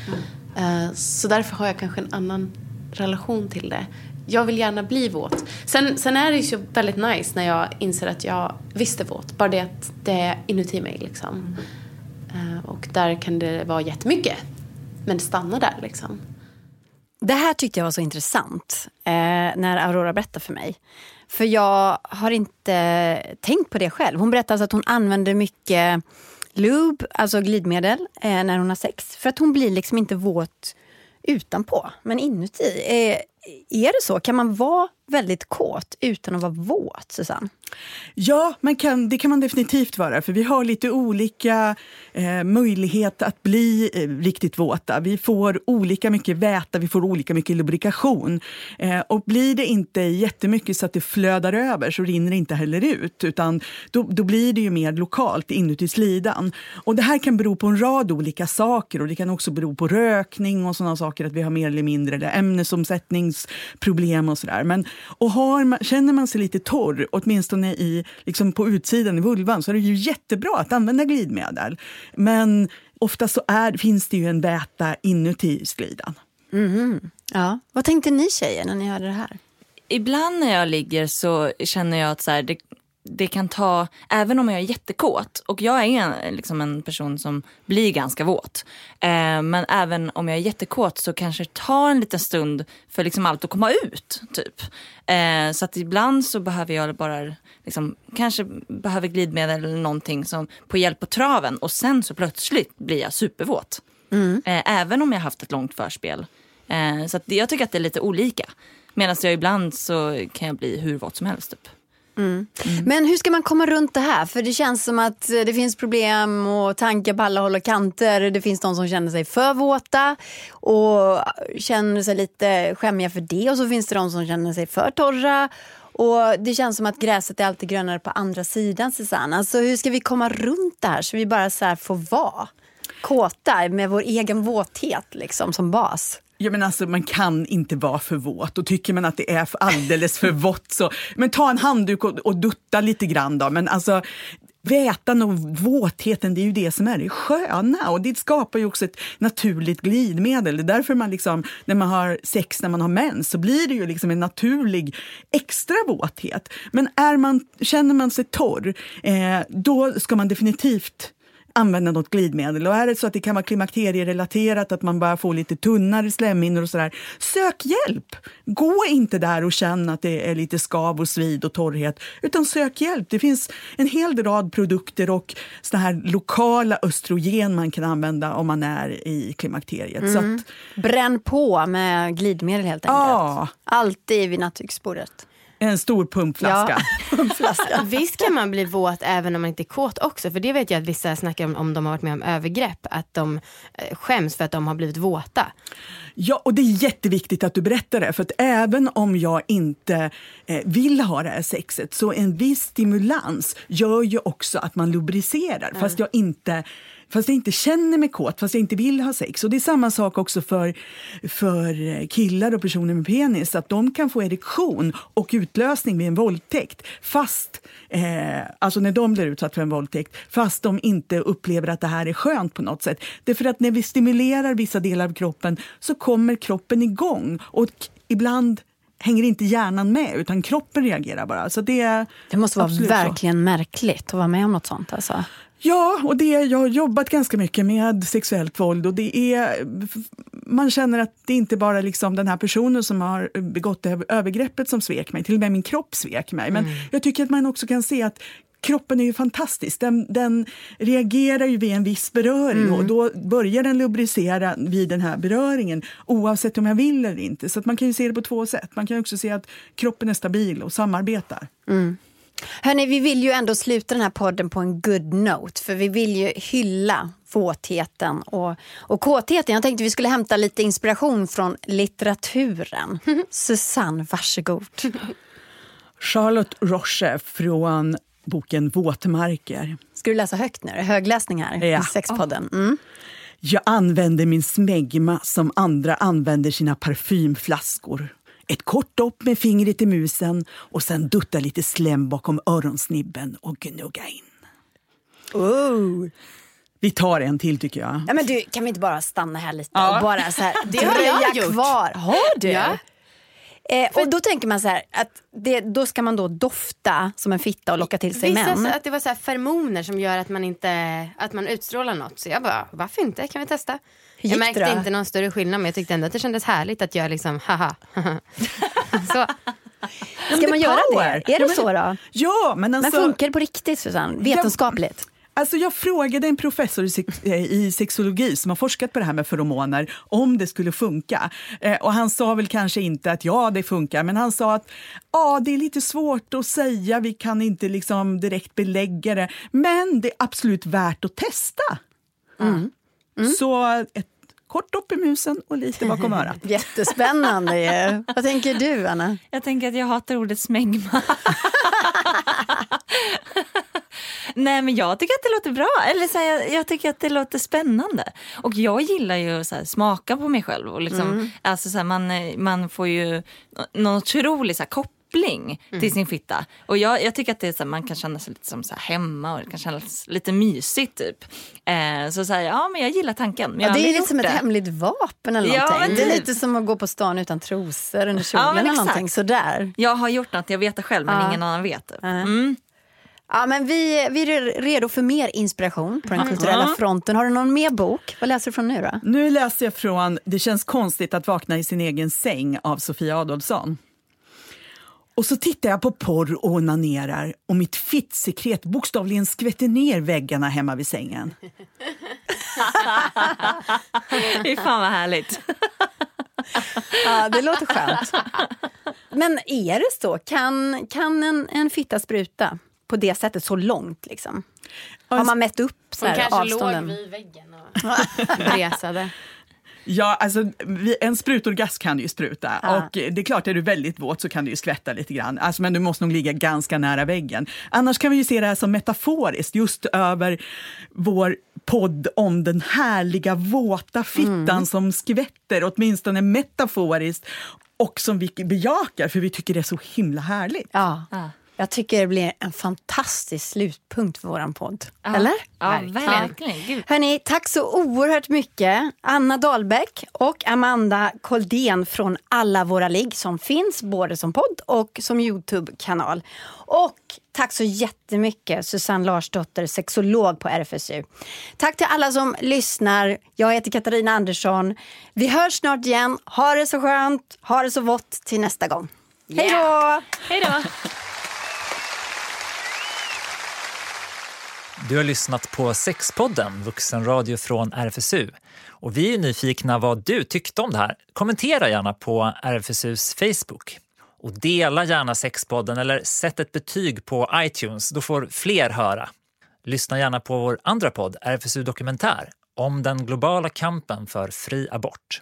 Eh, så därför har jag kanske en annan relation till det. Jag vill gärna bli våt. Sen, sen är det ju väldigt nice när jag inser att jag visst är våt. Bara det att det är inuti mig liksom. Eh, och där kan det vara jättemycket. Men det stannar där liksom. Det här tyckte jag var så intressant eh, när Aurora berättade för mig. För jag har inte tänkt på det själv. Hon berättar alltså att hon använder mycket lube, alltså glidmedel, eh, när hon har sex. För att hon blir liksom inte våt utanpå, men inuti. Eh, är det så? Kan man vara väldigt kåt utan att vara våt, Susanne? Ja, man kan, det kan man definitivt vara, för vi har lite olika eh, möjlighet att bli eh, riktigt våta. Vi får olika mycket väta, vi får olika mycket lubrikation. Eh, och blir det inte jättemycket så att det flödar över så rinner det inte heller ut, utan då, då blir det ju mer lokalt inuti slidan. Och det här kan bero på en rad olika saker och det kan också bero på rökning och sådana saker, att vi har mer eller mindre eller ämnesomsättningsproblem och sådär. Men och har man, känner man sig lite torr, åtminstone i, liksom på utsidan i vulvan, så är det ju jättebra att använda glidmedel. Men ofta så är, finns det ju en väta inuti slidan. Mhm. Ja. Vad tänkte ni tjejer när ni hörde det här? Ibland när jag ligger så känner jag att så här, det, det kan ta, även om jag är jättekåt och jag är en, liksom en person som blir ganska våt. Eh, men även om jag är jättekåt så kanske det tar en liten stund för liksom allt att komma ut. typ. Eh, så att ibland så behöver jag bara, liksom, kanske behöver glidmedel eller någonting som på hjälp på traven och sen så plötsligt blir jag supervåt. Eh, även om jag haft ett långt förspel. Eh, så att jag tycker att det är lite olika. Medan jag ibland så kan jag bli hur våt som helst. Typ. Men hur ska man komma runt det här? För det känns som att eh, det finns problem och tankar på alla håll och kanter. Det finns de som känner sig för våta och känner sig lite skämmiga för det. Och så finns det de som känner sig för torra. Och det känns som att gräset är alltid grönare på andra sidan, Susanne. Alltså, hur ska vi komma runt det här så vi bara så får vara kåta med vår egen våthet liksom, som bas? Ja, men alltså, man kan inte vara för våt och tycker man att det är alldeles för vått så men ta en handduk och, och dutta lite grann då. Men alltså vätan och våtheten det är ju det som är det sköna och det skapar ju också ett naturligt glidmedel. Det är därför man liksom, när man har sex när man har mens så blir det ju liksom en naturlig extra våthet. Men är man, känner man sig torr eh, då ska man definitivt använda något glidmedel. Och är det så att det kan vara klimakterierelaterat, att man bara får lite tunnare slemhinnor och sådär, sök hjälp! Gå inte där och känn att det är lite skav och svid och torrhet, utan sök hjälp. Det finns en hel rad produkter och såna här lokala östrogen man kan använda om man är i klimakteriet. Så att, Bränn på med glidmedel helt enkelt. Ja. Alltid vid nattduksbordet. En stor pumpflaska. Flaska. Visst kan man bli våt även om man inte är kåt också. För det vet jag att vissa snackar om, om de har varit med om övergrepp. Att de eh, skäms för att de har blivit våta. Ja, och det är jätteviktigt att du berättar det. För att även om jag inte eh, vill ha det här sexet så en viss stimulans gör ju också att man lubricerar. Fast jag inte Fast jag inte känner mig kåt, fast jag inte vill ha sex. Och Det är samma sak också för, för eh, killar och personer med penis. Att de kan få erektion och utlösning vid en våldtäkt. Fast, eh, alltså när de blir utsatta för en våldtäkt. Fast de inte upplever att det här är skönt på något sätt. Det är för att när vi stimulerar vissa delar av kroppen så kommer kroppen igång. Och ibland hänger inte hjärnan med, utan kroppen reagerar bara. Så det, Det måste vara absolut så. verkligen märkligt att vara med om något sånt. Alltså. Ja, och det, jag har jobbat ganska mycket med sexuellt våld och det är, man känner att det inte bara liksom den här personen som har begått det övergreppet som svek mig, till och med min kropp svek mig. Men jag tycker att man också kan se att kroppen är ju fantastisk. Den, den reagerar ju vid en viss beröring och då börjar den lubricera vid den här beröringen oavsett om jag vill eller inte. Så man kan ju se det på två sätt. Man kan också se att kroppen är stabil och samarbetar. Hörni, vi vill ju ändå sluta den här podden på en good note. För vi vill ju hylla våtheten och, och kåtheten. Jag tänkte vi skulle hämta lite inspiration från litteraturen. Susanne, varsågod. Charlotte Roche från boken Våtmarker. Ska du läsa högt nu? Högläsning här Ja. i Sexpodden. Mm. Jag använder min smegma som andra använder sina parfymflaskor. Ett kort dopp med fingret i musen och sen dutta lite slem bakom öronsnibben och gnugga in. Oh. Vi tar en till tycker jag. Ja, men du, kan vi inte bara stanna här lite Ja. och bara så här, Det har jag gjort. kvar? Har du? Ja. Eh, och då tänker man så här, att det, då ska man då dofta som en fitta och locka till sig Vissa män. att det var så här feromoner som gör att man inte att man utstrålar något. Så jag bara, varför inte? Kan vi testa? Jag märkte det då? inte någon större skillnad men jag tyckte ändå att det kändes härligt att jag liksom, haha. så. Ska man göra power. det? Är Ja, det men- så då? Ja, men Men alltså... funkar det på riktigt Susanne? Vetenskapligt? Alltså jag frågade en professor i, eh, i sexologi som har forskat på det här med feromoner om det skulle funka. Eh, och han sa väl kanske inte att ja, det funkar, men han sa att ja, det är lite svårt att säga, vi kan inte liksom direkt belägga det, men det är absolut värt att testa. Så ett kort dopp i musen och lite bakom örat. Jättespännande ju. Vad tänker du, Anna? Jag tänker att jag hatar ordet smängma. Nej men jag tycker att det låter bra. Eller så här, jag, jag tycker att det låter spännande. Och jag gillar ju att så här, smaka på mig själv. Och liksom, alltså, så här, man, man får ju någon otrolig så här, koppling till sin fitta. Och jag, jag tycker att det är så här, man kan känna sig lite som så här, hemma och det kan kännas lite mysigt typ. Eh, så så här, ja men jag gillar tanken. Men Ja, det är lite som gjort ett det. hemligt vapen eller Ja, någonting. men Det är typ. lite som att gå på stan utan trosor under kjolen men eller någonting sådär. Jag har gjort något, jag vet det själv men Ja. ingen annan vet. Typ. Mm. Ja, men vi, vi är redo för mer inspiration på den kulturella Mm. fronten. Har du någon mer bok? Vad läser du från nu då? Nu läser jag från Det känns konstigt att vakna i sin egen säng av Sofia Adolfsson. Och så tittar jag på porr och onanerar och mitt fittsekret bokstavligen skvätter ner väggarna hemma vid sängen. Fy fan vad härligt. Ja, det låter skönt. Men är det så? Kan, kan en, en fitta spruta på det sättet så långt? Liksom? Har man mätt upp så Hon här, kanske låg avstånden? vid väggen och bresade. Ja, alltså, en sprutorgasm kan du ju spruta. Ja. Och det är klart, är du väldigt våt så kan du ju skvätta lite grann. Alltså, men du måste nog ligga ganska nära väggen. Annars kan vi ju se det här som metaforiskt, just över vår podd om den härliga våta fittan Mm. som skvätter, åtminstone metaforiskt, och som vi bejakar för vi tycker det är så himla härligt. Ja. Jag tycker det blir en fantastisk slutpunkt för vår podd. Ja. Eller? Ja, verkligen. Gud. Hörni, tack så oerhört mycket. Anna Dahlbäck och Amanda Koldén från alla våra ligg som finns både som podd och som Youtube-kanal. Och tack så jättemycket Susanne Larsdotter, sexolog på RFSU. Tack till alla som lyssnar. Jag heter Katarina Andersson. Vi hörs snart igen. Ha det så skönt, ha det så vått till nästa gång. Hej då! Hej då. Du har lyssnat på Sexpodden, vuxenradio från RFSU. Och vi är nyfikna vad du tyckte om det här. Kommentera gärna på RFSUs Facebook. Och dela gärna Sexpodden eller sätt ett betyg på iTunes, då får fler höra. Lyssna gärna på vår andra podd, RFSU Dokumentär, om den globala kampen för fri abort.